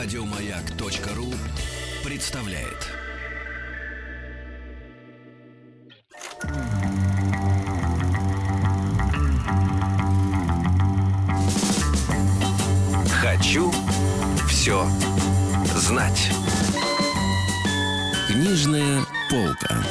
Радиомаяк.ру представляет. Хочу все знать. Книжная полка.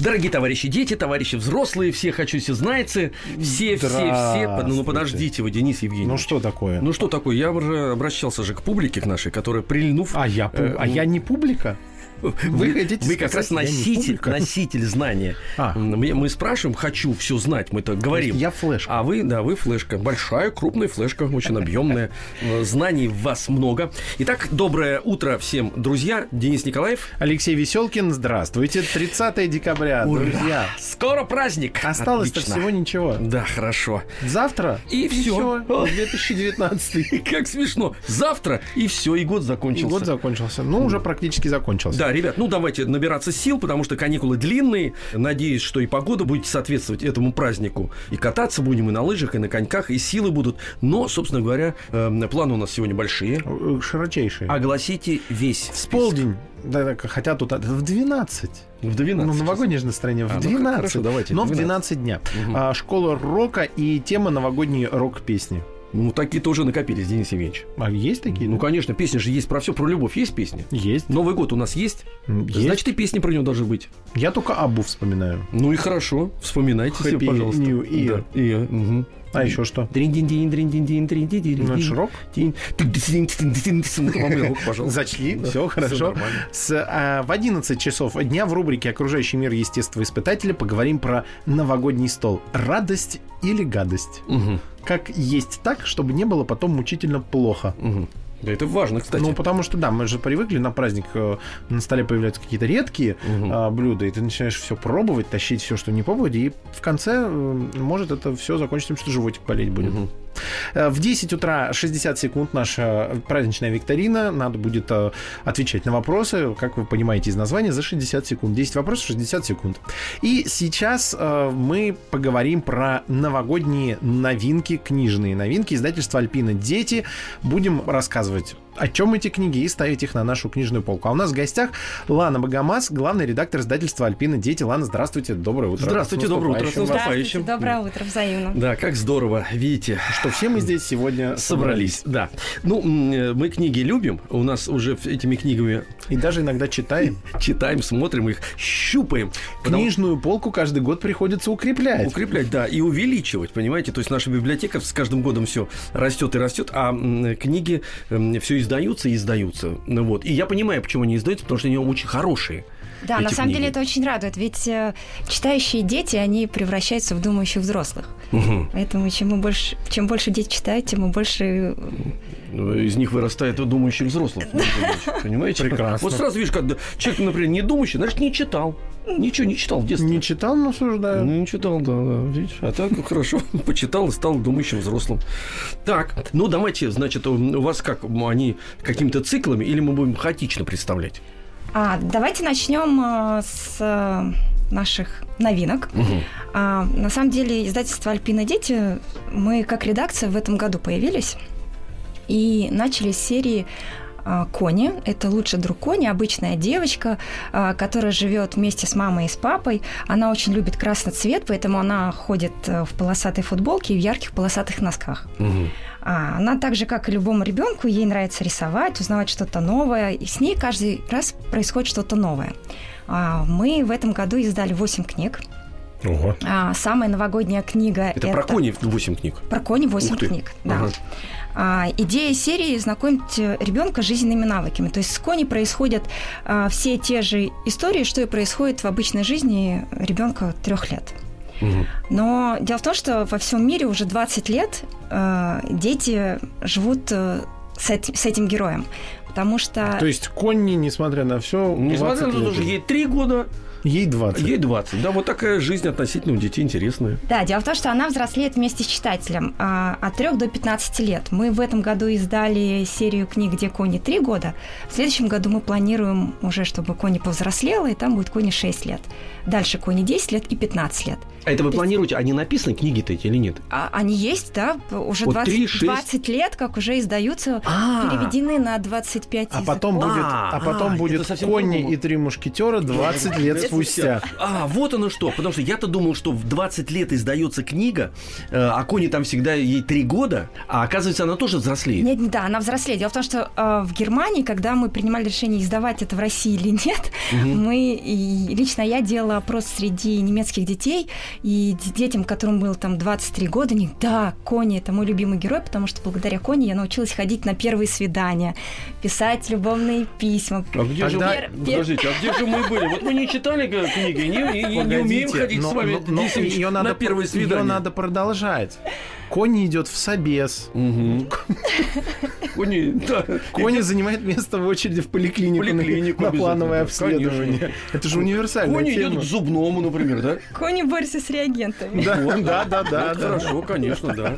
Дорогие товарищи дети, товарищи взрослые, все хочу все знайцы, все, все, все. Ну, ну подождите вы, Денис Евгеньевич. Ну что такое? Ну что такое? Я уже обращался же к публике, к нашей, которая прильнув... А я, пу- Э, а я не публика? Вы, хотите вы как раз носитель, носитель знания. А. Мы, спрашиваем, хочу все знать, мы так говорим. Я флешка. А вы, да, вы флешка. Большая, крупная флешка, очень объемная. Э, Знаний в вас много. Итак, доброе утро всем, друзья. Денис Николаев. Алексей Веселкин, здравствуйте. 30 декабря, друзья. Скоро праздник. Осталось-то всего ничего. Да, хорошо. Завтра И всё. всё. 2019 Как смешно. Завтра и все, и год И закончился. год закончился. Ну, уже практически закончился. Да, ребят, ну давайте набираться сил, потому что каникулы длинные. Надеюсь, что и погода будет соответствовать этому празднику. И кататься будем и на лыжах, и на коньках, и силы будут. Но, собственно говоря, э, планы у нас сегодня большие. Э, Широчайшие. Огласите весь. В полдень. Да, хотя тут а, в 12. В 12. Ну, новогоднее же настроение в А, ну, 12. хорошо, давайте, Но в 12. 12 дня. Мгм. А, школа рока и тема новогодние рок-песни. Ну, такие тоже накопились, Денис Евгеньевич. А есть такие? Ну, конечно, песни же есть про все, про любовь есть песни. Есть. Новый год у нас есть, есть. значит, и песни про него должны быть. Я только Абу вспоминаю. Ну и хорошо, вспоминайте Happy пожалуйста. New Year. Да, Year, мгм. А еще что? Дрин-дин-дин, Ну. Ну. Зачли, Да, все хорошо. С, а, в 11 часов дня в рубрике «Окружающий мир естествоиспытателя» поговорим про новогодний стол. Радость или гадость? Мгм, Как есть так, чтобы не было потом мучительно плохо. Да, это важно, кстати. Ну, потому что, да, мы же привыкли на праздник, э, на столе появляются какие-то редкие Мгм. а, блюда, и ты начинаешь все пробовать, тащить все, что не пробовать, и в конце э, может это все закончиться тем, что животик болеть будет. Мгм. Э, В 10 утра 60 секунд наша праздничная викторина. Надо будет э, отвечать на вопросы, как вы понимаете из названия, за 60 секунд. 10 вопросов, 60 секунд. И сейчас э, мы поговорим про новогодние новинки, книжные новинки издательства «Альпина. Дети». Будем рассказывать о чем эти книги и ставить их на нашу книжную полку. А у нас в гостях Лана Богомаз, главный редактор издательства «Альпина. Дети». Лана, здравствуйте, доброе утро. Здравствуйте, С доброе утро, с наступающим. Здравствуйте, доброе утро, взаимно. Да, как здорово, видите, Что все мы здесь сегодня собрались. Да. Ну, э, мы книги любим, у нас уже этими книгами И даже иногда читаем. читаем, смотрим их, щупаем. Потому- Книжную полку каждый год приходится укреплять. Укреплять, да, и увеличивать, понимаете? То есть наша библиотека с каждым годом все растет и растет, а м, книги все издаются и издаются. Ну вот. И я понимаю, почему они издаются, потому что они очень хорошие. Да, на самом книги. деле это очень радует, ведь э, читающие дети, они превращаются в думающих взрослых. Мгм. Поэтому чем, больше, чем больше дети читают, тем больше... Ну, Из них вырастает думающих взрослых. Понимаете? Прекрасно. Вот сразу видишь, когда человек, например, не думающий, значит, не читал. Ничего не читал в детстве. Не читал, но осуждаю. Ну, не читал, да, да, видишь. А так хорошо, почитал и стал думающим взрослым. Так, ну давайте, значит, у вас как, они какими-то циклами или мы будем хаотично представлять? А, давайте начнем э, с э, наших новинок. А, на самом деле издательство «Альпина Дети» мы как редакция в этом году появились и начали с серии Кони. Это лучший друг Кони, обычная девочка, а, которая живет вместе с мамой и с папой. Она очень любит красный цвет, поэтому она ходит э, в полосатой футболке и в ярких полосатых носках. А, она так же, как и любому ребенку, ей нравится рисовать, узнавать что-то новое, и с ней каждый раз происходит что-то новое. А, мы в этом году издали 8 книг. Ого. А, самая новогодняя книга Это, про кони 8 книг. Про кони 8 Ух ты. книг, да. Ага. А, идея серии знакомить ребенка с жизненными навыками. То есть с кони происходят а, все те же истории, что и происходит в обычной жизни ребенка трех лет. Но дело в том, что во всем мире уже 20 лет э, дети живут э, с, эти- с этим героем. Потому что... То есть Конни, несмотря на все, Несмотря на то, что ей 3 года, Ей 20. Ей 20. Да, вот такая жизнь относительно у детей интересная. Да, дело в том, что она взрослеет вместе с читателем а, от 3 до 15 лет. Мы в этом году издали серию книг, где Кони 3 года. В следующем году мы планируем уже, чтобы Кони повзрослела, и там будет Кони 6 лет. Дальше Кони 10 лет и 15 лет. А это вы есть- планируете, они написаны книги-то эти или нет? А они есть, да, уже Вот 20, три, шесть. 20 лет, как уже издаются, А. переведены на 25 А языков. потом будет, А, а потом а, будет по-другому. и три мушкетера 20 лет спустя. А, вот оно что. Потому что я-то думал, что в 20 лет издается книга, э, а Кони там всегда ей 3 года, а оказывается, она тоже взрослеет. Нет, да, она взрослеет. Дело в том, что э, в Германии, когда мы принимали решение, издавать это в России или нет, мы, и лично я делала опрос среди немецких детей, и детям, которым было там 23 года, они, да, Кони – это мой любимый герой, потому что благодаря Кони я научилась ходить на первые свидания, писать любовные письма. А где Тогда- же вы- Подождите, а где же мы были? Вот мы не читали э, книги, не, не- не- не умеем ходить но- с вами но- но Ильич, её на первое свидание. Ее надо продолжать. Конни идет в собес. Мгм. Кони, да. Конни занимает место в очереди в поликлинику, на- Поликлинику на, плановое обязательно, обследование. конечно. Это же универсальная Кони тема. идет к зубному, например, да? Кони борется с реагентами. Да, да, да, да, Вот да. Хорошо, конечно, да.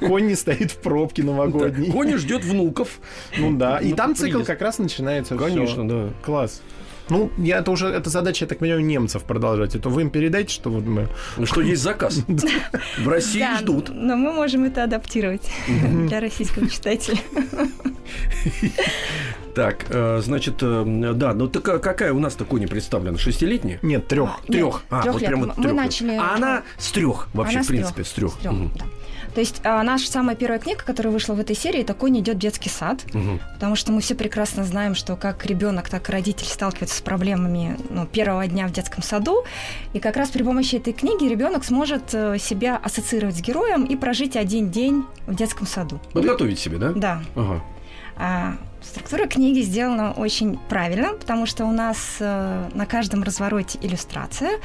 Конни стоит в пробке новогодней. Кони ждет внуков. Ну да. И Ну, там приезд. цикл как раз начинается. всё. Конечно, да. Класс. Ну, я это уже, это задача, я так понимаю, немцев продолжать. Это вы им передайте, что вот мы... Ну что, есть заказ. В России ждут. но мы можем это адаптировать для российского читателя. Так, э, значит, э, да, ну так а какая у нас-то Кони представлена? Шестилетняя? Нет, трех. Трех. А, трёх вот прямо лет. начали- А она с трех вообще, в принципе, с трех. То есть а, наша самая первая книга, которая вышла в этой серии, это «Конь идет детский сад», потому что мы все прекрасно знаем, что как ребенок, так и родитель сталкиваются с проблемами ну, первого дня в детском саду, и как раз при помощи этой книги ребенок сможет э, себя ассоциировать с героем и прожить один день в детском саду. Подготовить себе, да? Да. Ага. А, структура книги сделана очень правильно, потому что у нас э, на каждом развороте иллюстрация.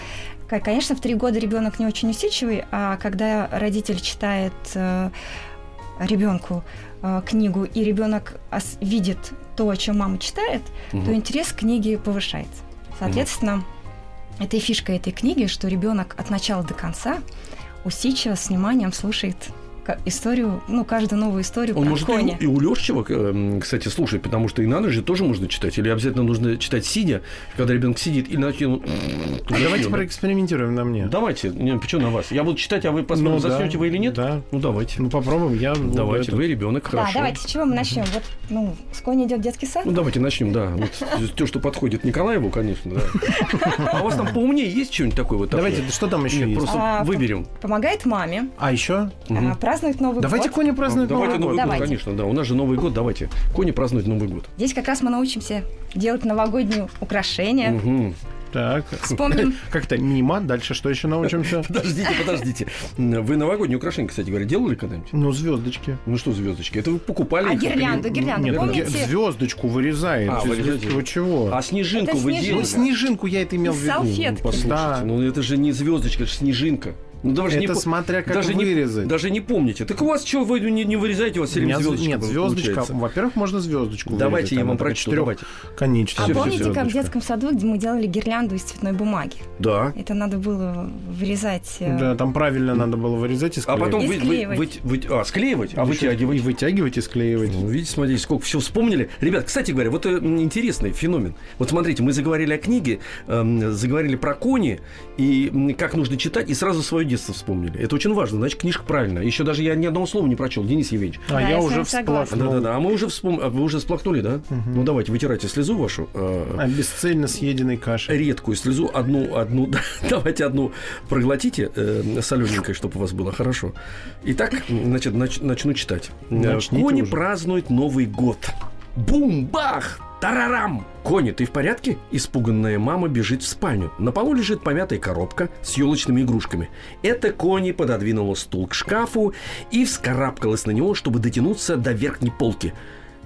Конечно, в три года ребенок не очень усидчивый, а когда родитель читает ребенку книгу, и ребенок видит то, о чем мама читает, Мгм. то интерес к книге повышается. Соответственно, это и фишка этой книги, что ребенок от начала до конца усидчиво, с вниманием слушает историю, ну, каждую новую историю Он про может и, коня. у- и у Лёшчева, э, кстати, слушать, потому что и на ночь же тоже можно читать. Или обязательно нужно читать сидя, когда ребенок сидит, или иначе он... А Давайте Да. проэкспериментируем на мне. Давайте, не, почему на вас? Я буду читать, а вы посмотрим, Ну да, заснете вы или нет? да. Ну, давайте. Ну, попробуем. Я давайте, это- вы ребенок, хорошо. Да, давайте, с чего мы начнем? Вот, ну, с коня идет детский сад. Ну, давайте начнем, да. Вот то, что подходит Николаеву, конечно, да. А у вас там поумнее есть что-нибудь такое вот? Давайте, что там еще есть? просто А, выберем. Помогает маме А еще? а, праздновать Новый Давайте год. Кони празднует Давайте Новый Новый год. Давайте. конечно, да. У нас же Новый год, давайте. Кони празднуют Новый год. Здесь как раз мы научимся делать новогодние украшения. Мгм. Так. Вспомним. Как-то мимо. Дальше что еще научимся? Подождите, подождите. Вы новогодние украшения, кстати говоря, делали когда-нибудь? Ну, звездочки. Ну что звездочки? Это вы покупали? А гирлянду, гирлянду, Нет, ну, помните? звездочку вырезаете. А, вырезаете. Вы чего? А снежинку Это вы снежинка. делали? Ну, снежинку я это имел в виду. салфетки. Ну, послушайте, Да. ну это же не звездочка, это же снежинка. Ну, даже не Это по- смотря как даже не- вырезать. даже не помните. Так у вас что, вы не, не вырезаете, у вас все время звездочка Нет, звездочка. Во-первых, можно звездочку Давайте вырезать, я вам прочту, давайте. Конечная А Всё, всё, помните, как в детском саду, где мы делали гирлянду из цветной бумаги? Да. Это надо было вырезать. э, Да, там правильно надо было вырезать и А склеивать. потом И вы, вы, склеивать. вы- вы- а, склеивать, а И вытягивать. вытягивать и склеивать. Ну, видите, смотрите, сколько всего вспомнили. Ребят, кстати говоря, вот э, интересный феномен. Вот смотрите, мы заговорили о книге, эм, заговорили про кони, и как нужно читать, и сразу свое детство вспомнили. Это очень важно, значит, книжка правильная. Еще даже я ни одного слова не прочел, Денис Евгеньевич. А Да, я я уже всплакнул. Да-да-да, а мы уже вспом... а Вы уже сплакнули, да? Ну, давайте, вытирайте слезу вашу. э, А бесцельно съеденной кашей. редкую слезу, одну, одну, давайте одну проглотите, э, солененькой, чтобы у вас было хорошо. Итак, значит, нач- начну читать. Начните Кони уже. празднуют Новый год. Бум-бах! Тарарам! Кони, ты в порядке? Испуганная мама бежит в спальню. На полу лежит помятая коробка с елочными игрушками. Это Кони пододвинула стул к шкафу и вскарабкалась на него, чтобы дотянуться до верхней полки.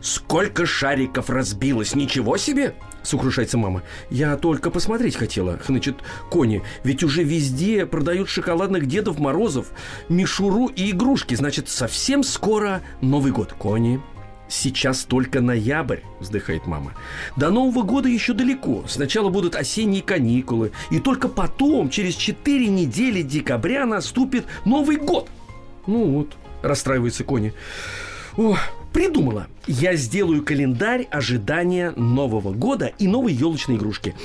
«Сколько шариков разбилось! Ничего себе!» — сокрушается мама. «Я только посмотреть хотела», — хнычет Кони. «Ведь уже везде продают шоколадных Дедов Морозов, мишуру и игрушки. Значит, совсем скоро Новый год. Кони, Сейчас только ноябрь, вздыхает мама. До Нового года еще далеко. Сначала будут осенние каникулы. И только потом, через 4 недели декабря, наступит Новый год. Ну вот, расстраивается Кони. О, придумала. Я сделаю календарь ожидания Нового года и новой елочной игрушки.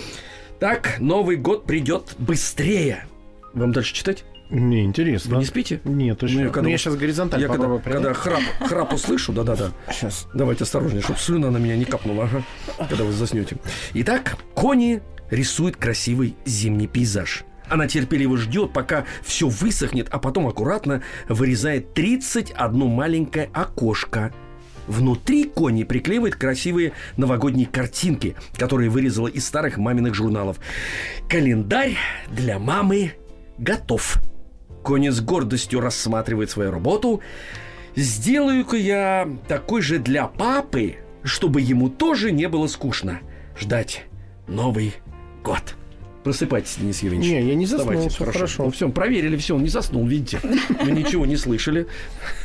Так, Новый год придет быстрее. Вам дальше читать? Мне интересно. Вы не спите? Нет, еще. Ну, я Ну, когда я вот- сейчас горизонтально Я когда, когда храп, храп услышу, да-да-да. Сейчас. Давайте осторожнее, чтобы слюна на меня не капнула, ага, когда вы заснете. Итак, Кони рисует красивый зимний пейзаж. Она терпеливо ждет, пока все высохнет, а потом аккуратно вырезает 31 маленькое окошко. Внутри Кони приклеивает красивые новогодние картинки, которые вырезала из старых маминых журналов. Календарь для мамы готов. Кони с гордостью рассматривает свою работу. Сделаю-ка я такой же для папы, чтобы ему тоже не было скучно. Ждать Новый год. Просыпайтесь, Денис Евгеньевич. Не, я не заснул, Вставайте, всё хорошо. Ну все, проверили, все, он не заснул, видите. Мы ничего не слышали.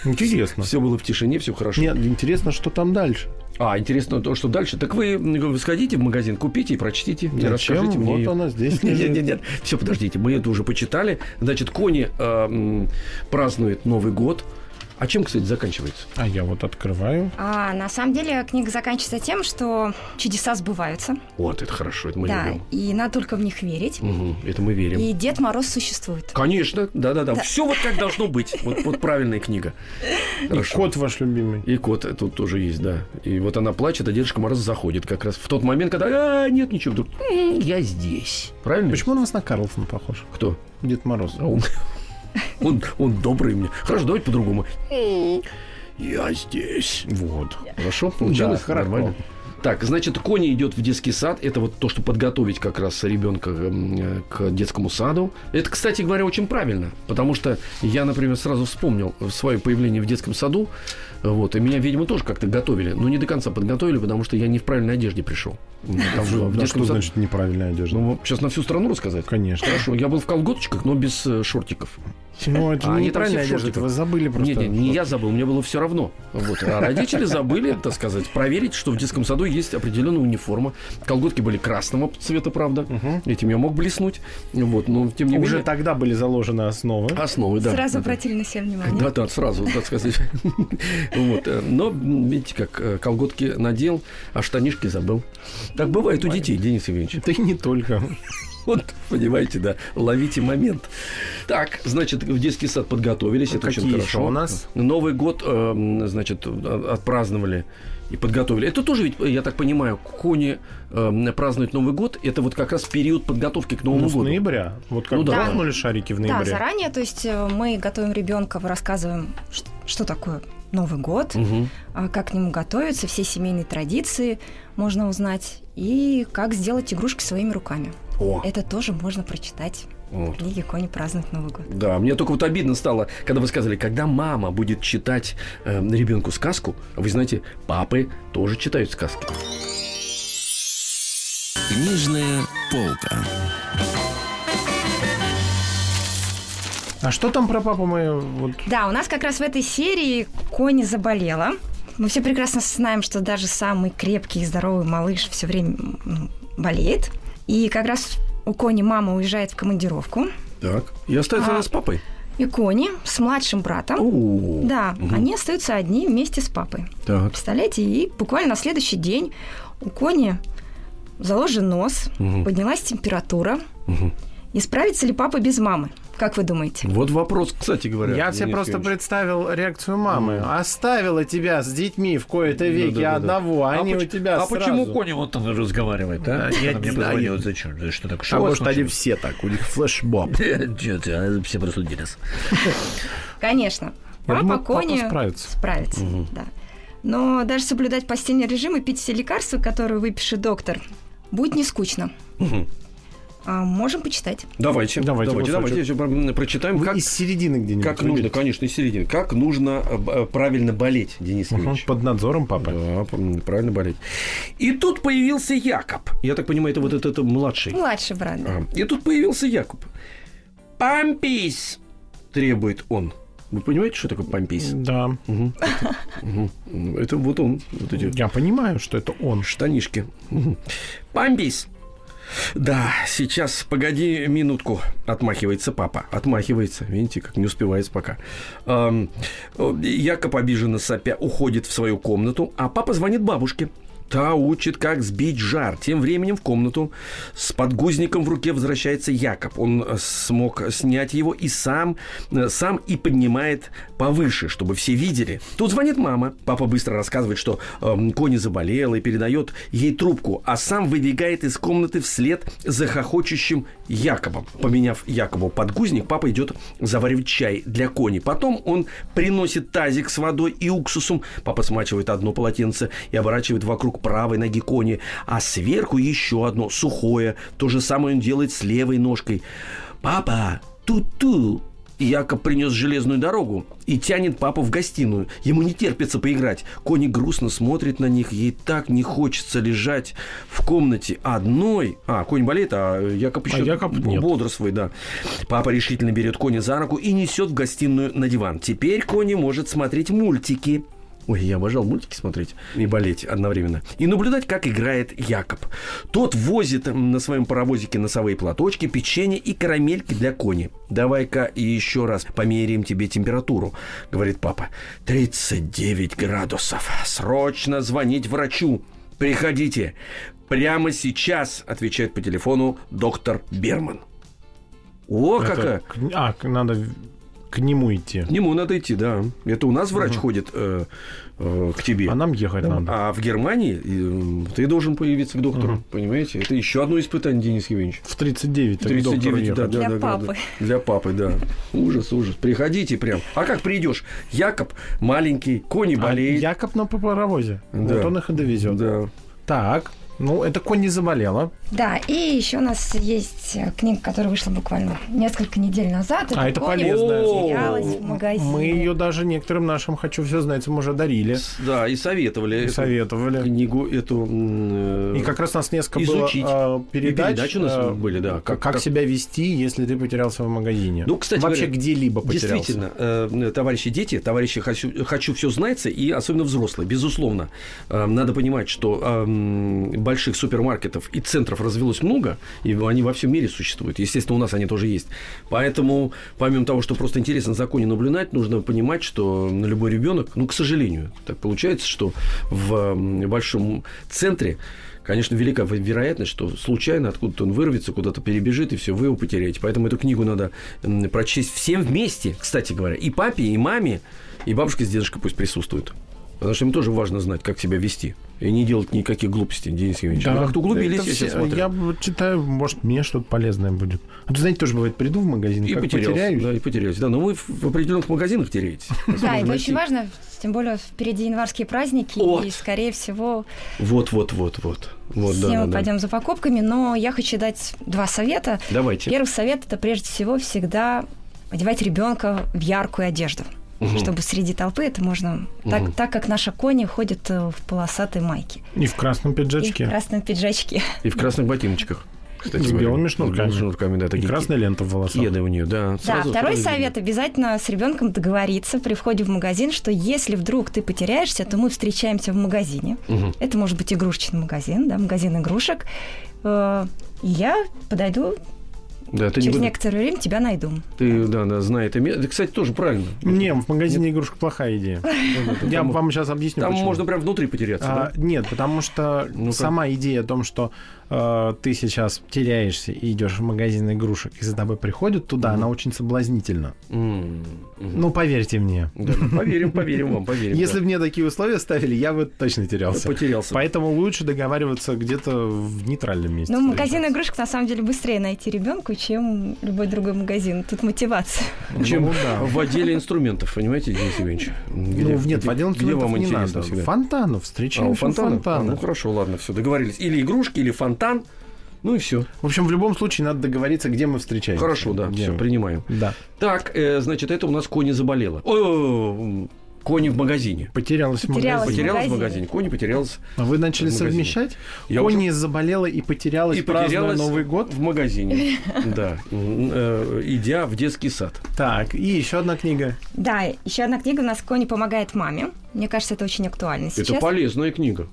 Интересно. Все было в тишине, все хорошо. Нет, интересно, что там дальше. А, интересно то, что дальше. Так вы, сходите в магазин, купите и прочтите. И расскажите мне. Вот она здесь Нет, нет, нет. Все, подождите, мы это уже почитали. Значит, Кони э, м, празднует Новый год. А чем, кстати, заканчивается? А я вот открываю. А на самом деле книга заканчивается тем, что чудеса сбываются. Вот, это хорошо, это мы да, любим. и надо только в них верить. Мгм, это мы верим. И Дед Мороз существует. Конечно, да-да-да. Все вот как должно быть. Вот, вот правильная книга. И кот ваш любимый. И кот тут тоже есть, да. И вот она плачет, а Дедушка Мороз заходит как раз в тот момент, когда а, нет ничего, вдруг «М, я здесь. Правильно? Почему он у вас на Карлсона похож? Кто? Дед Мороз. А он, он, добрый мне. Хорошо, давайте по-другому. Я здесь. Вот. Хорошо, получилось? Да, хорошо. Нормально. Так, значит, Кони идет в детский сад. Это вот то, что подготовить как раз ребенка м, к детскому саду. Это, кстати говоря, очень правильно. Потому что я, например, сразу вспомнил свое появление в детском саду. Вот, и меня, видимо, тоже как-то готовили. Но не до конца подготовили, потому что я не в правильной одежде пришел. Там же в Да детском что саду- значит неправильная одежда? Ну, сейчас на всю страну рассказать? Конечно. Хорошо, я был в колготочках, но без э, шортиков. Ну, это А не одежда, это вы забыли просто. Нет, нет, не я забыл, мне было все равно. Вот. А родители забыли, так сказать, проверить, что в детском саду есть определенная униформа. Колготки были красного цвета, правда. Этим я мог блеснуть. Вот, но тем не Уже менее. тогда были заложены основы. Основы, да. Сразу да, да. обратили на себя внимание. Да, да, сразу, так сказать. Вот. э, Но, видите, как э, колготки надел, а штанишки забыл. Так бывает у детей, Денис Евгеньевич. Да и не только. Вот, понимаете, да, ловите момент. Так, значит, в детский сад подготовились, это Какие очень хорошо. у нас? Новый год, э, значит, э, отпраздновали и подготовили. Это тоже ведь, я так понимаю, Кони э, празднует Новый год, это вот как раз период подготовки к Новому Ну, с году. ноября. Вот как Ну да. праздновали шарики в Да, ноябре. заранее, то есть э, мы готовим ребенка, рассказываем, ш- что такое Новый год, а, как к нему готовиться, все семейные традиции можно узнать, и как сделать игрушки своими руками. О, Это тоже можно прочитать вот. в книге «Кони празднуют Новый год». Да, мне только вот обидно стало, когда вы сказали, когда мама будет читать э, ребенку сказку, вы знаете, папы тоже читают сказки. Книжная полка. А что там про папу мою? Вот Да, у нас как раз в этой серии Кони заболела. Мы все прекрасно знаем, что даже самый крепкий и здоровый малыш все время болеет. И как раз у Кони мама уезжает в командировку. Так. И остается А. она с папой? И Кони с младшим братом, О, да, Мгм. они остаются одни вместе с папой. Так. Представляете? И буквально на следующий день у Кони заложен нос, Мгм. поднялась температура. Мгм. И справится ли папа без мамы? Как вы думаете? Вот вопрос, кстати говоря. Я себе Денис просто Евгеньевич. представил реакцию мамы. Оставила тебя с детьми в кои-то веки Да-да-да-да. одного, а они у поч- тебя а сразу. почему Коня вот он разговаривает, а? Я не знаю. позвонила, зачем? Да Что такое? А у может, они все так, у них ты, а, все простудились. Конечно. Я Папа думаю, папа Кони справится. справится, да. Но даже соблюдать постельный режим и пить все лекарства, которые выпишет доктор, будет не скучно. А можем почитать. Давайте, Давайте, давайте, давайте, давайте, про- прочитаем, Вы как, из середины где-нибудь. как нужно, выберите. конечно, из середины. Как нужно э, э, правильно болеть, Денис Евгеньевич. Под надзором папы. Да, правильно болеть. И тут появился Якоб. Я так понимаю, это вот этот это младший. Младший брат, да. Ага. И тут появился Якуб. «Пампись!» – требует он. Вы понимаете, что такое помпейс? Да. Мгм. Мгм. Это вот он, вот эти Я понимаю, что это он. штанишки. Помпейс. Да, сейчас, погоди минутку, отмахивается папа. Отмахивается, видите, как не успевает пока. Эм, Якоб обиженно сопя уходит в свою комнату, а папа звонит бабушке. Та учит, как сбить жар. Тем временем в комнату с подгузником в руке возвращается Якоб. Он э, смог снять его и сам, э, сам и поднимает повыше, чтобы все видели. Тут звонит мама. Папа быстро рассказывает, что эм, Кони заболела и передает ей трубку, а сам выбегает из комнаты вслед за хохочущим Якобом. Поменяв Якобу подгузник, папа идет заваривать чай для Кони. Потом он приносит тазик с водой и уксусом. Папа смачивает одно полотенце и оборачивает вокруг правой ноги Кони, а сверху еще одно сухое. То же самое он делает с левой ножкой. «Папа, ту-ту!» И Якоб принес железную дорогу и тянет папу в гостиную. Ему не терпится поиграть. Кони грустно смотрит на них. Ей так не хочется лежать в комнате одной. А, Конь болеет, а Якоб еще Якоб нет. бодрствует, да. Папа решительно берет Кони за руку и несет в гостиную на диван. Теперь Кони может смотреть мультики. Ой, я обожал мультики смотреть и болеть одновременно. И наблюдать, как играет Якоб. Тот возит на своем паровозике носовые платочки, печенье и карамельки для кони. Давай-ка еще раз померяем тебе температуру, говорит папа. 39 градусов. Срочно звонить врачу. Приходите. Прямо сейчас, отвечает по телефону доктор Берман. О, Это какая! А, надо к нему идти. К нему надо идти, да. Это у нас врач ходит э, э, к тебе. А нам ехать надо. А в Германии э, ты должен появиться к доктору, понимаете? Это еще одно испытание, Денис Евгеньевич. В 39 так к доктору 39, да, да, Для да, да, папы. да. Для папы, да. Ужас, ужас. Приходите прям. А как придешь? Якоб маленький, кони А болеет. Якоб на паровозе. Да. Вот он их и довезет. Да. Так, ну, это конь не заболела. Да, и еще у нас есть э, книга, которая вышла буквально несколько недель назад. А, это «Кони полезная. в. Мы ее даже некоторым нашим «Хочу все знать» мы уже дарили. Да, и советовали. И эту советовали. Книгу эту. э, И как раз у нас несколько изучить. было э, передач. И передачи у нас э, были, да. Как, как себя вести, если ты потерялся в магазине. Ну, кстати Вообще где-либо потерялся. Действительно, э, товарищи дети, товарищи хочу, хочу все знается, и особенно взрослые, безусловно. Э, надо понимать, что э, больших супермаркетов и центров развелось много, и они во всем мире существуют. Естественно, у нас они тоже есть. Поэтому, помимо того, что просто интересно в законе наблюдать, нужно понимать, что любой ребенок, ну, к сожалению, так получается, что в большом центре Конечно, велика вероятность, что случайно откуда-то он вырвется, куда-то перебежит, и все, вы его потеряете. Поэтому эту книгу надо прочесть всем вместе, кстати говоря. И папе, и маме, и бабушке с дедушкой пусть присутствуют. Потому что им тоже важно знать, как себя вести. И не делать никаких глупостей, Денис Евгеньевич. Да, Вы как-то углубились, я все- сейчас смотрю. Я вот читаю, может, мне что-то полезное будет. А то, знаете, тоже бывает, приду в магазин, И потеряюсь. Да, и потерялся. Да, но вы в в определенных магазинах теряетесь. Да, это очень важно, тем более впереди январские праздники, Вот. и, скорее всего, Вот, вот, вот, вот. Вот, все да, да, мы да. пойдем за покупками, но я хочу дать два совета. Давайте. Первый совет это прежде всего всегда одевать ребенка в яркую одежду. Мгм. Чтобы среди толпы это можно. Так, Мгм. так как наша кони ходит э, в полосатой майке И в красном и в пиджачке. красном пиджачке. И в красных ботиночках. Кстати, С белыми шнурками. С шнурками, да. И такие красная лента в волосах. Кеды у нее, да. Да, Сразу- второй сразу совет видно. обязательно с ребенком договориться при входе в магазин, что если вдруг ты потеряешься, то мы встречаемся в магазине. Мгм. Это может быть игрушечный магазин, да, магазин игрушек. Э, и Я подойду, Да, ты не через будешь- некоторое время тебя найду. Ты, да, да, знай это место. Кстати, тоже правильно. Не, в магазине игрушек плохая идея. Я Там- вам сейчас объясню, Там почему. можно прям внутри потеряться, А, да? Нет, потому что сама идея о том, что э, ты сейчас теряешься и идешь в магазин игрушек, и за тобой приходят туда, она очень соблазнительна. Мгм. Ну, поверьте мне. Да, Поверим, поверим вам, поверим. Если бы мне такие условия ставили, я бы точно терялся. Потерялся. Поэтому лучше договариваться где-то в нейтральном месте. Но магазин игрушек на самом деле быстрее найти ребенку, чем любой другой магазин. Тут мотивация. Чем Ну, в отделе инструментов, понимаете, Денис Евгеньевич? Ну, нет, в отдел где вам инструментов не интересно надо. Фонтанов, фонтана. А, ну хорошо, ладно, все, договорились. Или игрушки, или фонтан. Ну и все. В общем, в любом случае надо договориться, где мы встречаемся. Хорошо, да, Где все, мы. принимаем. Да. Так, э, значит, это у нас Кони заболела. О, Кони в магазине. Потерялась в Потерялась. магазине. Потерялась в магазине. Кони потерялась А Вы начали В совмещать? Я Кони заболела и потерялась, и потерялась Новый год? в магазине. Да. Э, Идя в детский сад. Так, и еще одна книга. Да, еще одна книга у нас «Кони помогает маме». Мне кажется, это очень актуально сейчас. Это полезная книга.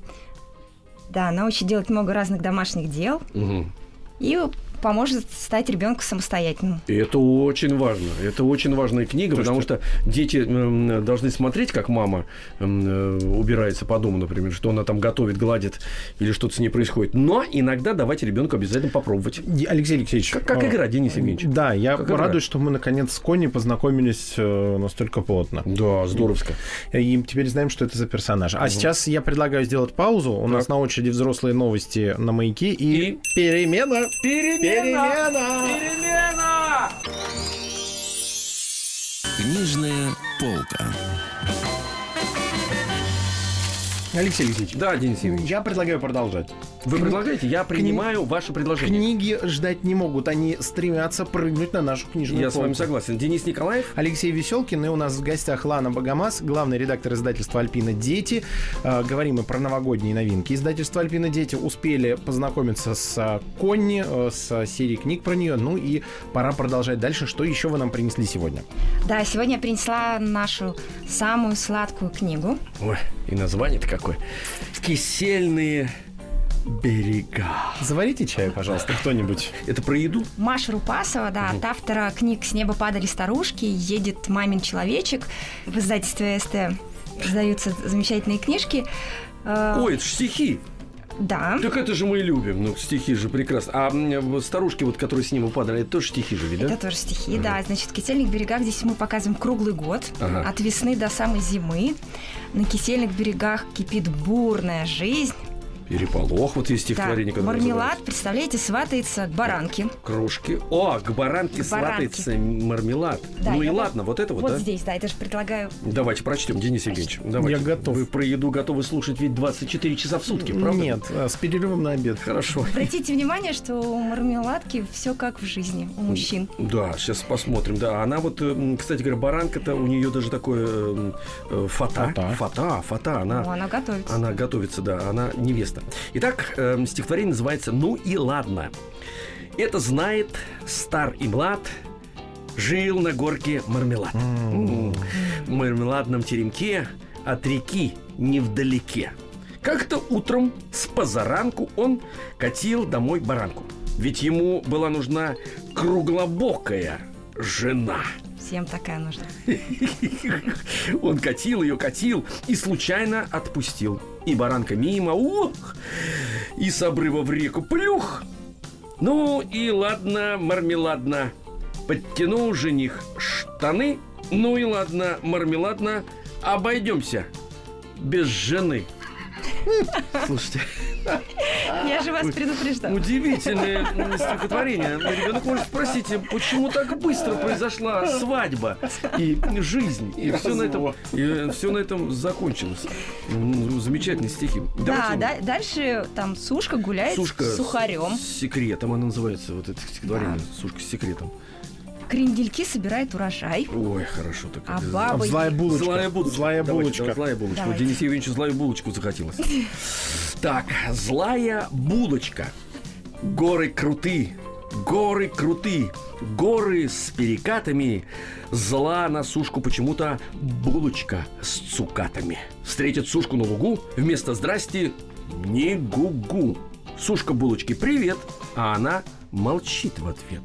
Да, она учит делать много разных домашних дел Мгм. и поможет стать ребенку самостоятельным. И это очень важно. Это очень важная книга, потому что дети должны смотреть, как мама э, убирается по дому, например, что она там готовит, гладит или что-то с ней происходит. Но иногда давать ребенку обязательно попробовать. Алексей Алексеевич. Как, как а, игра, Денис Евгеньевич. Да, я Как игра. радуюсь, что мы наконец с Кони познакомились э, настолько плотно. Да, здоровско. И теперь знаем, что это за персонаж. А сейчас я предлагаю сделать паузу. У нас на очереди взрослые новости на маяке и, И? перемена. Перемена! Перемена! Книжная полка. Алексей Алексеевич, Да, Денис Евгеньевич. я предлагаю продолжать. Вы предлагаете? Я принимаю ваше предложение. Книги ждать не могут, они стремятся прыгнуть на нашу книжную Я с вами полку. согласен. Денис Николаев. Алексей Веселкин, и у нас в гостях Лана Богомаз, главный редактор издательства «Альпина Дети». Э, говорим мы про новогодние новинки. Издательство «Альпина Дети» успели познакомиться с э, Конни, э, с серией книг про нее. Ну и пора продолжать дальше. Что еще вы нам принесли сегодня? Да, сегодня я принесла нашу самую сладкую книгу. Ой, и название-то какое. Кисельные берега. Заварите чай, пожалуйста, кто-нибудь. Это про еду? Маша Рупасова, да, от автора книг «С неба падали старушки», «Едет мамин человечек». В издательстве СТ издаются замечательные книжки. Э, Ой, это ж стихи. Да. Так это же мы любим. Ну, стихи же прекрасно. А м, старушки, вот, которые с ним упадали, это тоже стихи же, да? Это тоже стихи, да. Значит, в Кисельных берегах здесь мы показываем круглый год, Ага. от весны до самой зимы. На Кисельных берегах кипит бурная жизнь. Переполох, вот есть Да, стихотворение, которое мармелад, называется. представляете, сватается к баранке. Кружки. О, к баранке К баранке. сватается мармелад. Да, ну и вот- ладно, вот это вот, Вот да? здесь, да, это же предлагаю. Давайте прочтем, Денис Евгеньевич. Давайте. Я готов. Вы про еду готовы слушать ведь 24 часа в сутки, правда? Нет, э, с перерывом на обед. Хорошо. Обратите внимание, что у мармеладки все как в жизни у мужчин. Да, сейчас посмотрим. Да, она вот, э, кстати говоря, баранка-то у нее даже такое э, э, фата. Фата. Фата, фата, она. Ну, она готовится. Она готовится, да, она невеста. Итак, э, стихотворение называется «Ну и ладно». Это знает стар и млад, жил на горке мармелад. М. В мармеладном теремке от реки невдалеке. Как-то утром с позаранку он катил домой баранку. Ведь ему была нужна круглобокая жена. Всем такая нужна. Он катил ее, катил и случайно отпустил. И баранка мимо, ух, и с обрыва в реку плюх. Ну и ладно, мармеладно. Подтянул жених штаны. Ну и ладно, мармеладно. Обойдемся без жены. Слушайте, Я же вас предупреждала. удивительное стихотворение. Ребенок может спросить, «А почему так быстро произошла свадьба и жизнь, и все на этом, и все на этом закончилось. М, Замечательные стихи. Да, да, дальше там сушка гуляет Сушка с сухарем. с секретом, она называется, вот это стихотворение, сушка с секретом. Крендельки собирает урожай. Ой, хорошо так. А бабы... Злая булочка. Злая булочка. Злая Давайте, булочка. да, злая булочка. Вот Давайте. Денис Евгеньевичу злую булочку захотелось. Так, злая булочка. Горы круты, горы круты, горы с перекатами. Зла на сушку почему-то булочка с цукатами. Встретит сушку на лугу, вместо здрасти не гугу. Сушка булочки привет, а она молчит в ответ.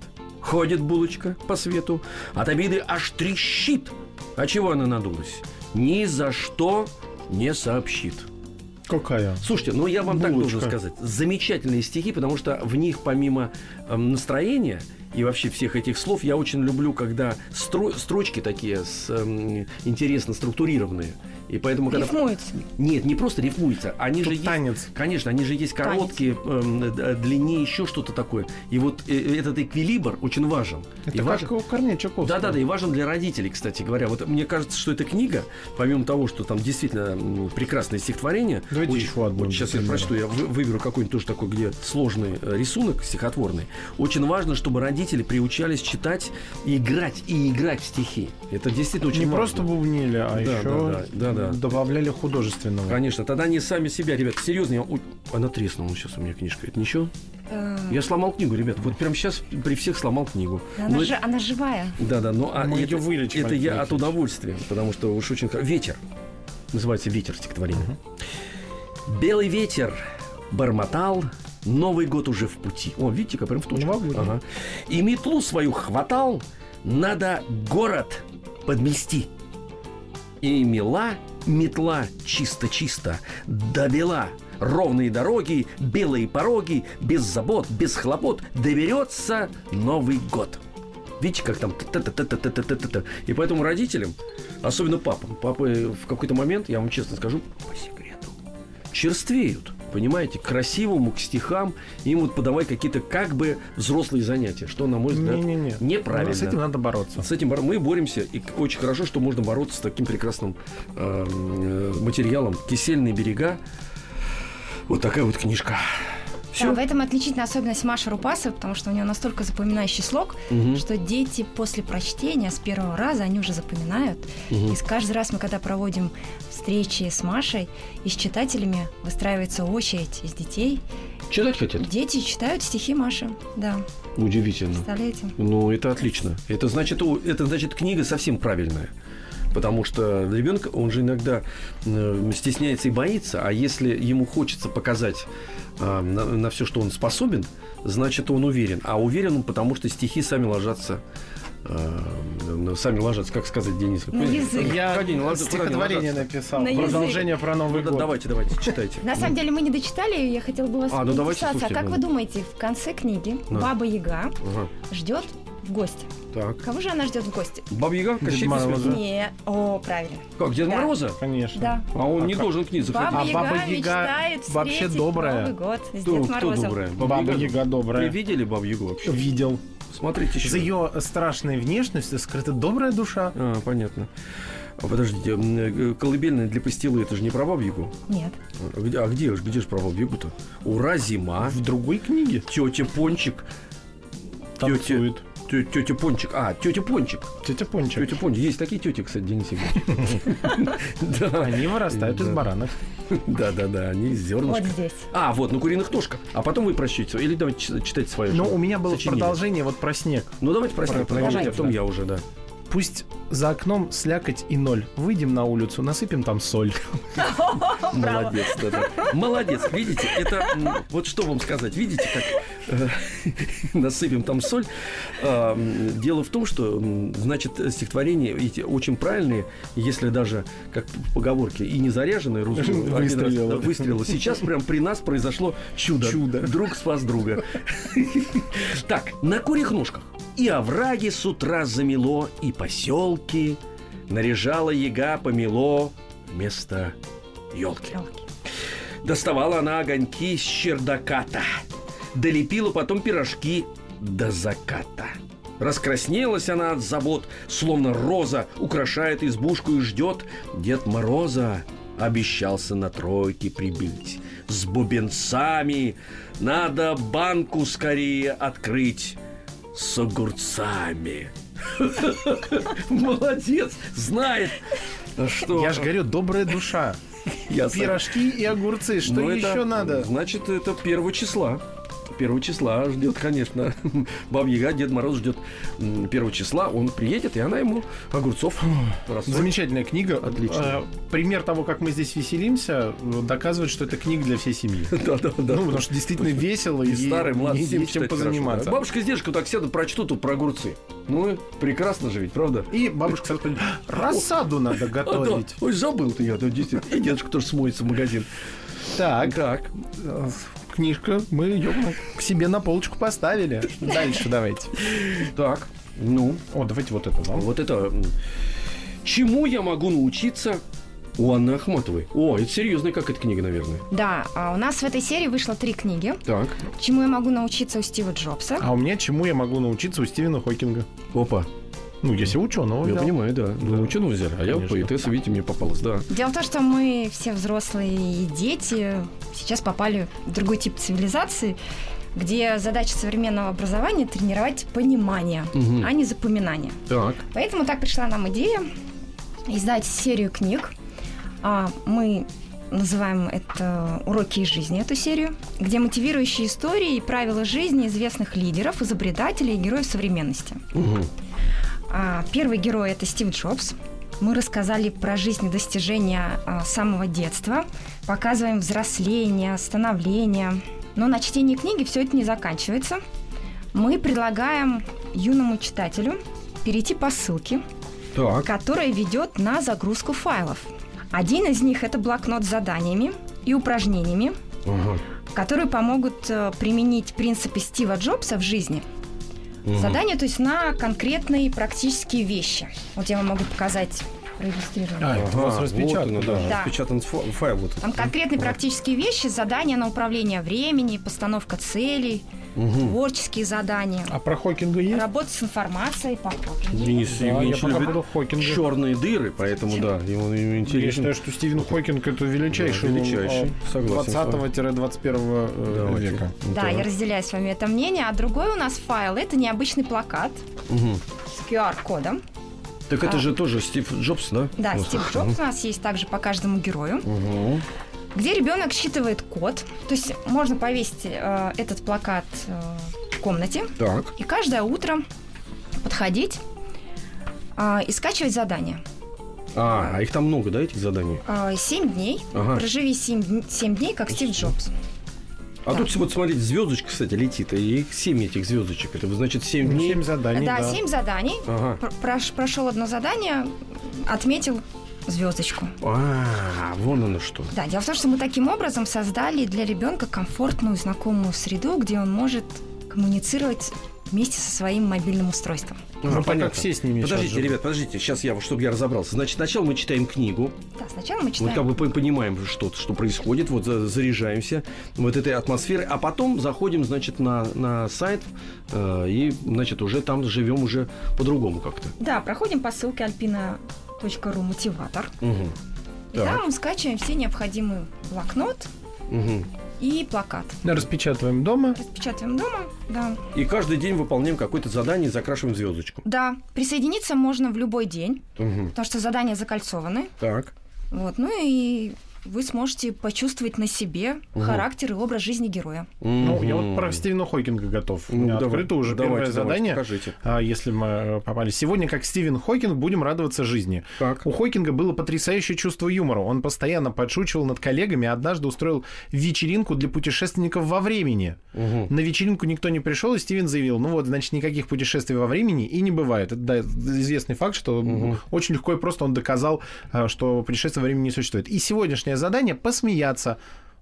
Ходит булочка по свету, от обиды аж трещит. А чего она надулась? Ни за что не сообщит. Какая? Слушайте, ну я вам так Булочка. должен сказать. Замечательные стихи, потому что в них помимо эм, настроения и вообще всех этих слов я очень люблю, когда стро- строчки такие с, эм, интересно структурированные. И поэтому, когда... Рифмуется. Нет, не просто рифмуется. Они Тут же есть- танец. Конечно, они же есть короткие, эм, д- длиннее, еще что-то такое. И вот э, этот эквилибр очень важен. Это и как важен... у Корнея Чуковского. Да, да, да, и важен для родителей, кстати говоря. Вот мне кажется, что эта книга, помимо того, что там действительно прекрасное стихотворение. Давайте очень- еще одно вот сейчас я прочту, я вы- выберу какой-нибудь тоже такой, где сложный э, рисунок стихотворный. Очень важно, чтобы родители приучались читать и играть, и играть в стихи. Это действительно очень Не важно. просто бубнили, а Да, еще да, да, да. Добавляли художественного. Конечно, тогда они сами себя, ребят, серьезно, я... Ой, она треснула сейчас у меня книжка. Это ничего? Э, Я сломал книгу, ребят. Вот прямо сейчас при всех сломал книгу. Она, Но же, она живая. Да, да, но а Мы это, её вылечим, это я от удовольствия, потому что уж очень ветер называется ветер стихотворение. Белый ветер бормотал, Новый год уже в пути. О, видите, как прям в точку. Ага. И метлу свою хватал, надо город подмести. И мела метла чисто-чисто, добела ровные дороги, белые пороги, без забот, без хлопот, доберется Новый год. Видите, как там. И поэтому родителям, особенно папам, папы в какой-то момент, я вам честно скажу, по секрету, черствеют. Понимаете, к красивому, к стихам, им вот подавай какие-то как бы взрослые занятия, что, на мой взгляд, Не-не-не. неправильно. С этим надо бороться. С этим мы боремся, и очень хорошо, что можно бороться с таким прекрасным э, э, материалом. Кисельные берега. Вот такая вот книжка. Все. Да, в этом отличительная особенность Маши Рупасовой, потому что у нее настолько запоминающий слог, что дети после прочтения с первого раза они уже запоминают. И с каждый раз мы, когда проводим встречи с Машей и с читателями, выстраивается очередь из детей. Читать хотят? Дети читают стихи Маши. Да, Удивительно. представляете? Ну, это отлично. Это значит, это значит, книга совсем правильная. Потому что ребенок, он же иногда э, стесняется и боится, а если ему хочется показать э, на, все, что он способен, значит, он уверен. А уверен он, потому что стихи сами ложатся. э, ну, сами ложатся, как сказать, Денис? На язык. Я они ложатся, стихотворение написал. На язык. Продолжение про Новый Да, год. давайте, давайте, читайте. На самом деле мы не дочитали, я хотела бы вас А, ну давайте, поинтересоваться. А слушайте, как ну. вы думаете, в конце книги. Баба Яга ждет в гости? Так. Кого же она ждет в гости? Баба Яга? Кощей Мороза. Не, о, правильно. Как, Деда Да. Мороза? Конечно. Да. А он А не как? должен к ней заходить. Баба А Яга Баба Яга мечтает вообще встретить добрая. Новый год с Кто, Дед кто Морозом. добрая? Баба Яга добрая. Вы видели Бабу Ягу вообще? Видел. Смотрите еще. За ее страшной внешностью скрыта добрая душа. А, понятно. А, подождите, э, колыбельная для пастилы это же не про Бабу Ягу? Нет. А где, а где, ж- где же про Бабу Ягу-то? Ура, зима. В другой книге Тетя Пончик. танцует. Тетя, тетя Пончик. А, тетя Пончик. Тетя Пончик. Тетя Пончик. Есть такие тети, кстати, Денис. Да. Они вырастают из Да. баранок. Да, да, да, они из Вот зернышка. здесь. А, вот, на куриных ножках. А потом вы прочтите. Или давайте чит- читайте свое. Но что у меня было продолжение вот про снег. Ну, давайте про снег Про- продолжите, а потом я уже, да. Пусть за окном слякоть и ноль. Выйдем на улицу, насыпем там соль. Молодец, да, да. Молодец. Видите, это вот что вам сказать. Видите, как насыпем там соль. А, Дело в том, что значит стихотворения эти очень правильные, если даже как в поговорке и не заряженные русские Выстрелило. выстрелило. Сейчас прям при нас произошло чудо. Чудо. Друг спас друга. Так, на курьих ножках. И овраги с утра замело, и поселки наряжала яга помело вместо елки. Ёлки. Доставала она огоньки с чердака-то. Долепила потом пирожки до заката. Раскраснелась она от забот, словно роза, украшает избушку и ждет Дед Мороза. Обещался на тройке прибыть. С бубенцами надо банку скорее открыть с огурцами. Молодец, знает, что... Я же говорю, добрая душа. Пирожки и огурцы. Что ну, еще надо? Значит, это первого числа. Первого числа ждет, конечно. Бабья Яга, Дед Мороз ждет первого числа. Он приедет, и она ему огурцов рассолит. Замечательная книга. Отлично. Э, Пример того, как мы здесь веселимся, доказывает, что это книга для всей семьи. Да, да, да. Ну, потому что действительно весело и и, старый, младший, всем чем хорошо, позаниматься. да. Бабушка с дедушкой так сядут, прочтут тут про огурцы. Ну, прекрасно же ведь, правда? И бабушка сразу говорит, рассаду надо А, готовить. Ой, забыл ты я, действительно. И дедушка тоже смоется в магазин. Так, Так, э, книжка, мы ее к себе на полочку поставили. Дальше давайте. так, ну, О, давайте вот это вам. Вот это... Чему я могу научиться У Анны Ахматовой. О, это серьезная какая-то книга, наверное. Да, а у нас в этой серии вышло три книги. Так. Чему я могу научиться у Стива Джобса. А у меня чему я могу научиться у Стивена Хокинга? Опа. Ну, если ученого Я взял. понимаю, да. Ну, ученого взяли. А я Конечно. поэтесса, видите, мне попалась, да. Дело в том, что мы все взрослые и дети сейчас попали в другой тип цивилизации, где задача современного образования тренировать понимание, Мгм. а не запоминание. Так. Поэтому так пришла нам идея издать серию книг. А, Мы называем это «Уроки из жизни» эту серию, где мотивирующие истории и правила жизни известных лидеров, изобретателей и героев современности. Мгм. А, Первый герой это Стив Джобс. Мы рассказали про жизнь и достижения а, с самого детства, показываем взросление, становление. Но на чтении книги все это не заканчивается. Мы предлагаем юному читателю перейти по ссылке, Так. которая ведет на загрузку файлов. Один из них это блокнот с заданиями и упражнениями, Ага. которые помогут э, применить принципы Стива Джобса в жизни. Мгм. Задания, то есть на конкретные практические вещи. Вот я вам могу показать, проиллюстрировать. А, это у вас распечатано, вот оно, да. Да. Распечатан фа- файл вот. Там конкретные практические вещи, задания на управление времени, постановка целей, Мгм. творческие задания, А про Хокинга есть? работа с информацией по Хокингу. Денис Да, я Евгеньевич любит Хокинга. черные дыры, поэтому да, ему, ему Я интересно. считаю, что Стивен Хокинг это величайший, Да, величайший. ну, Согласен с вами. 20-21 э, Давайте. века. Да, Так. я разделяю с вами это мнение. А другой у нас файл – это необычный плакат Мгм. с QR-кодом. Так это А. же тоже Стив Джобс, да? Да, Ну, Стив Джобс у нас есть также по каждому герою, Мгм. Где ребенок считывает код. То есть можно повесить э, этот плакат э, в комнате Так. и каждое утро подходить а, и скачивать задания. А, а их там много, да, этих заданий? А, Семь дней. Ага. Проживи семь, дн- семь дней, как Стив Джобс. А Да. тут вот смотрите, звездочка, кстати, летит, и семь этих звездочек. Это значит семь Ну, дней. Семь заданий, да, да. семь заданий. Ага. Пр- прош- прошел одно задание, отметил звездочку. А, вон оно что. Да, дело в том, что мы таким образом создали для ребенка комфортную, знакомую среду, где он может коммуницировать вместе со своим мобильным устройством. Ну, так как все с ними сейчас Подождите, живут. ребят, подождите, сейчас я, чтобы я разобрался. Значит, сначала мы читаем книгу, Да, сначала мы вот читаем. как бы по- понимаем, что, что происходит, вот за- заряжаемся вот этой атмосферой, а потом заходим, значит, на, на сайт э, и, значит, уже там живем уже по-другому как-то. Да, проходим по ссылке alpina.ru мотиватор. Мгм. И Так. там мы скачиваем все необходимые блокнот Мгм. и плакат. Распечатываем дома. Распечатываем дома, да. И каждый день выполняем какое-то задание и закрашиваем звездочку. Да, присоединиться можно в любой день, Мгм. потому что задания закольцованы. Так. Вот, ну и вы сможете почувствовать на себе Мгм. характер и образ жизни героя. Ну, я вот про Стивена Хокинга готов. У Ну, меня давай, открыто уже давайте, первое давайте, задание. покажите. А, если мы э, попали. Сегодня, как Стивен Хокинг, будем радоваться жизни. Так. У Хокинга было потрясающее чувство юмора. Он постоянно подшучивал над коллегами, а однажды устроил вечеринку для путешественников во времени. Мгм. На вечеринку никто не пришел, и Стивен заявил, ну вот, значит, никаких путешествий во времени и не бывает. Это да, известный факт, что Мгм. очень легко и просто он доказал, а, что путешествия во времени не существует. И сегодняшнее задание — посмеяться.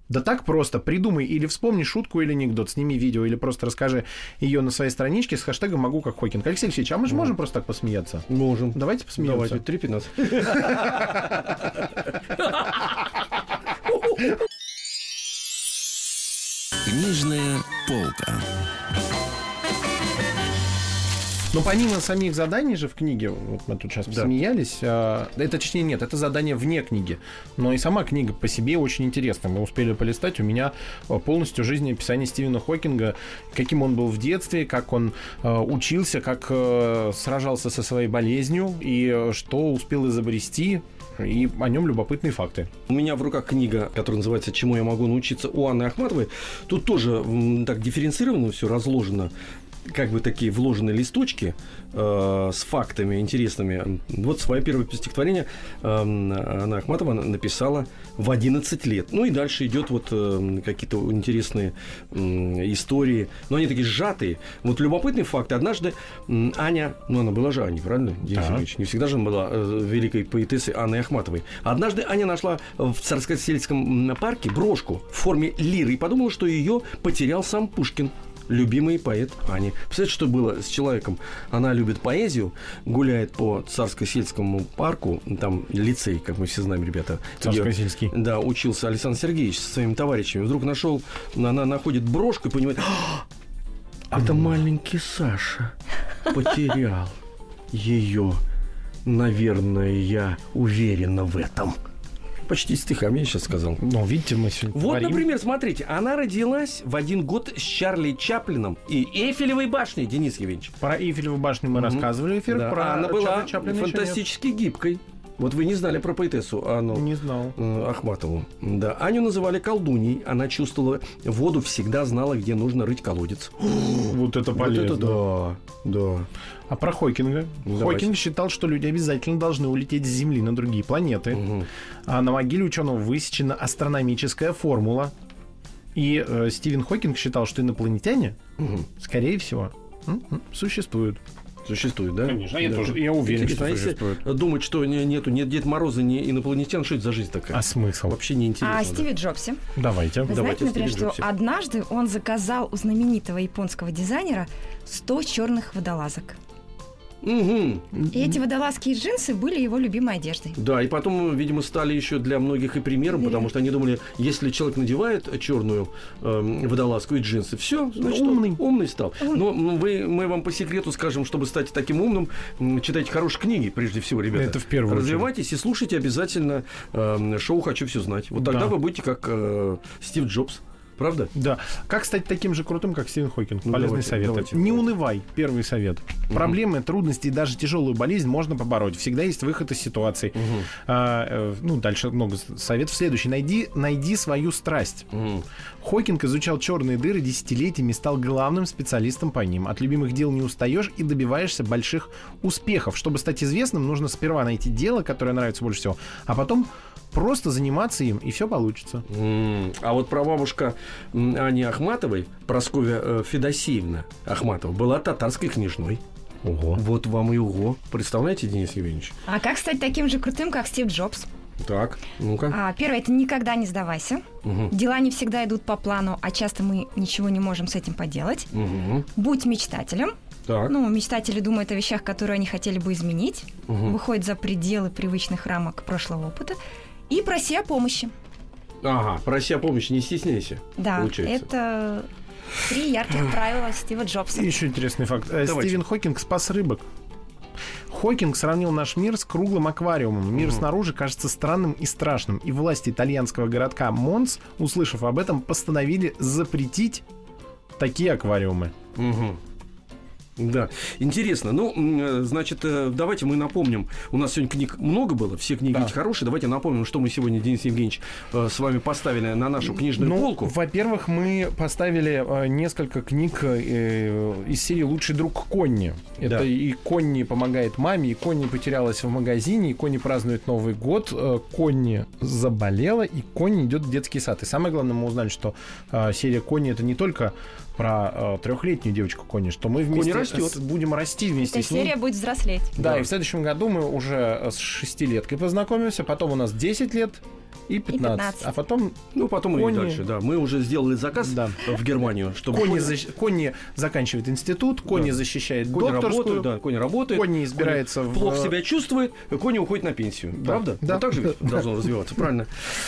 Да так просто. Придумай или вспомни шутку или анекдот, сними видео или просто расскажи ее на своей страничке с хэштегом «Могу как Хокинг». Алексей Алексеевич, а мы же можем просто так посмеяться? Можем. Давайте посмеемся. Давайте, 3.15. Книжная полка. Но помимо самих заданий же в книге, вот мы тут сейчас Да. посмеялись, а, это точнее нет, это задание вне книги. Но и сама книга по себе очень интересна. Мы успели полистать, у меня а, полностью жизнеописание Стивена Хокинга, каким он был в детстве, как он а, учился, как а, сражался со своей болезнью и а, что успел изобрести. И о нем любопытные факты. У меня в руках книга, которая называется «Чему я могу научиться» у Анны Ахматовой. Тут тоже так дифференцировано все разложено как бы такие вложенные листочки э, с фактами интересными. Вот свое первое стихотворение э, Анна Ахматова написала в 11 лет. Ну и дальше идет вот э, какие-то интересные м, истории. Но они такие сжатые. Вот любопытные факты. Однажды м, Аня, ну она была же Аней, правильно, Да. Не всегда же она была э, великой поэтессой Анной Ахматовой. Однажды Аня нашла в Царскосельском парке брошку в форме лиры и подумала, что ее потерял сам Пушкин. Любимый поэт Ани. Представляете, что было с человеком? Она любит поэзию, гуляет по Царско-сельскому парку, там лицей, как мы все знаем, ребята. Царско-сельский. Да, учился Александр Сергеевич со своими товарищами. Вдруг нашел, она находит брошку и понимает, «А, это маленький Саша потерял ее. Наверное, я уверена в этом. Почти стихами я сейчас сказал. Ну, видите, мы сегодня Вот, творим. например, смотрите, она родилась в один год с Чарли Чаплином и Эйфелевой башней, Денис Евгеньевич. Про Эйфелеву башню мы Мгм. рассказывали эфир. Да, Про а она была Чарли Чаплина еще нет. фантастически гибкой. Вот вы не знали про поэтессу Анну Не знал. Ахматову. Да. Аню называли колдуней. Она чувствовала воду, всегда знала, где нужно рыть колодец. Вот это Вот полезно. это да, да. А про Хокинга? Давайте. Хокинг считал, что люди обязательно должны улететь с Земли на другие планеты. Мгм. А на могиле ученого высечена астрономическая формула. И э, Стивен Хокинг считал, что инопланетяне, Мгм. скорее всего, существуют. Существует, да? Конечно, я Да. тоже- я уверен, Интересно, что а если существует. думать, что не- нету ни Дед Мороза, ни инопланетян, что это за жизнь такая? А смысл? Вообще не интересно. А Стиви Джобсе. Давайте. Вы Давайте знаете, например, Стиви что однажды он заказал у знаменитого японского дизайнера 100 черных водолазок. Мгм. И эти водолазки и джинсы были его любимой одеждой. Да, и потом, видимо, стали еще для многих и примером, потому что они думали, если человек надевает черную эм, водолазку и джинсы, все, значит, он Умный. умный стал. Но м, вы, мы вам по секрету скажем, чтобы стать таким умным, читайте хорошие книги, прежде всего, ребята. Это в первую очередь. Развивайтесь и слушайте обязательно эм, шоу «Хочу все знать». Вот тогда Да. вы будете как э, Стив Джобс. Правда? Да. Как стать таким же крутым, как Стивен Хокинг? Ну, Полезный давайте, совет. давайте, Не унывай. Первый совет. Проблемы, трудности и даже тяжелую болезнь можно побороть. Всегда есть выход из ситуации. А, э, ну, дальше много советов. Следующий. Найди, найди свою страсть. Мгм. Хокинг изучал черные дыры десятилетиями и стал главным специалистом по ним. От любимых дел не устаешь и добиваешься больших успехов. Чтобы стать известным, нужно сперва найти дело, которое нравится больше всего, а потом просто заниматься им, и все получится. М, А вот прабабушка м, Ани Ахматовой, Прасковья э, Федосеевна Ахматова, была татарской княжной. Ого. Вот вам и уго. Представляете, Денис Евгеньевич? А как стать таким же крутым, как Стив Джобс? Так, ну-ка. А, первое, это никогда не сдавайся. Мгм. Дела не всегда идут по плану, а часто мы ничего не можем с этим поделать. Мгм. Будь мечтателем. Так. Ну, мечтатели думают о вещах, которые они хотели бы изменить. Мгм. Выходят за пределы привычных рамок прошлого опыта. И проси о помощи. Ага, проси о помощи, не стесняйся. Да, Получается. это три ярких правила Стива Джобса. Еще интересный факт. Э, Давайте. Стивен Хокинг спас рыбок. Хокинг сравнил наш мир с круглым аквариумом. Мир снаружи кажется странным и страшным. И власти итальянского городка Монс, услышав об этом, постановили запретить такие аквариумы. Мгм. Да, интересно. Ну, э, значит, э, давайте мы напомним. У нас сегодня книг много было, все книги Да. хорошие. Давайте напомним, что мы сегодня, Денис Евгеньевич, э, с вами поставили на нашу книжную Ну, полку. во-первых, мы поставили несколько книг из серии «Лучший друг Конни». Это Да. и Конни помогает маме, и Конни потерялась в магазине, и Конни празднует Новый год, Конни заболела, и Конни идет в детский сад. И самое главное, мы узнали, что серия Конни это не только про трехлетнюю девочку Конни, что мы вместе растет. с- будем расти вместе Эта с ней. серия будет взрослеть. Да, Да. и в следующем году мы уже э, с шестилеткой познакомимся, потом у нас 10 лет и 15, 15. а потом Ну, потом и Конни. дальше, да. Мы уже сделали заказ Да. в Германию, чтобы... Конни, Коня- защ- Конни заканчивает институт, Конни Да. защищает Коня докторскую, работает, да, Коня работает. Конни избирается Коня в- плохо себя чувствует, Коня уходит на пенсию. Да. Правда? Да. Вот так же Да. должно развиваться, правильно?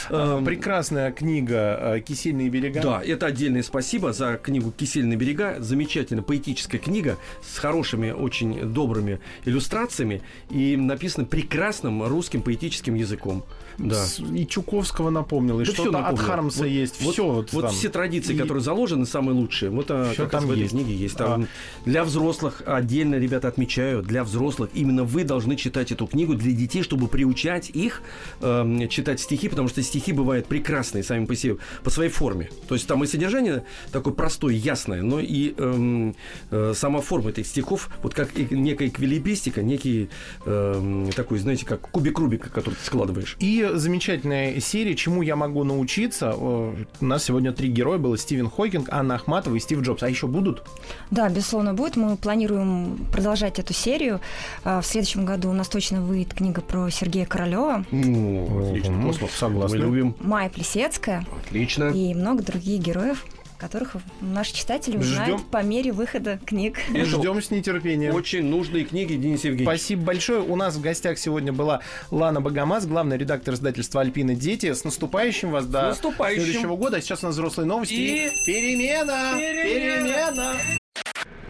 Э, Эм, прекрасная книга э, «Кисельные берега». Да, это отдельное спасибо за книгу «Кисельные берега». Замечательная поэтическая книга с хорошими, очень добрыми иллюстрациями и написана прекрасным русским поэтическим языком. Да. С- И Чуковского напомнил, и Да что-то от. Хармса Вот- есть. Вот, все вот, вот там. все традиции, И- которые заложены, самые лучшие. Вот а, как раз там в этой есть. книге есть. А. Там Для взрослых отдельно, ребята, отмечаю, для взрослых именно вы должны читать эту книгу для детей, чтобы приучать их эм, читать стихи, потому что стихи бывают прекрасные сами по себе, по своей форме. То есть там и содержание такое простое, ясное, но и эм, э, сама форма этих стихов, вот как некая эквилибристика, некий эм, такой, знаете, как кубик Рубика, который ты складываешь. И замечательная серия «Чему я могу научиться». Э, У нас сегодня три героя было. Стивен Хокинг, Анна Ахматова и Стив Джобс. А еще будут? Да, безусловно, будет. Мы планируем продолжать эту серию. А, В следующем году у нас точно выйдет книга про Сергея Королева, Ну, отлично, согласны. Мы любим. Майя Плесецкая Отлично. и много других героев. Которых наши читатели Ждем. узнают по мере выхода книг. Это Ждем с нетерпением. Очень нужные книги, Денис Евгеньевич. Спасибо большое. У нас в гостях сегодня была Лана Богомаз, главный редактор издательства «Альпины Дети». С наступающим вас до наступающим. следующего года. А сейчас у нас взрослые новости. И- Перемена! Перемена! Перемена!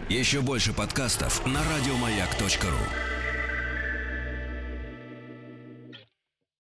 Еще больше подкастов на радиомаяк.ру.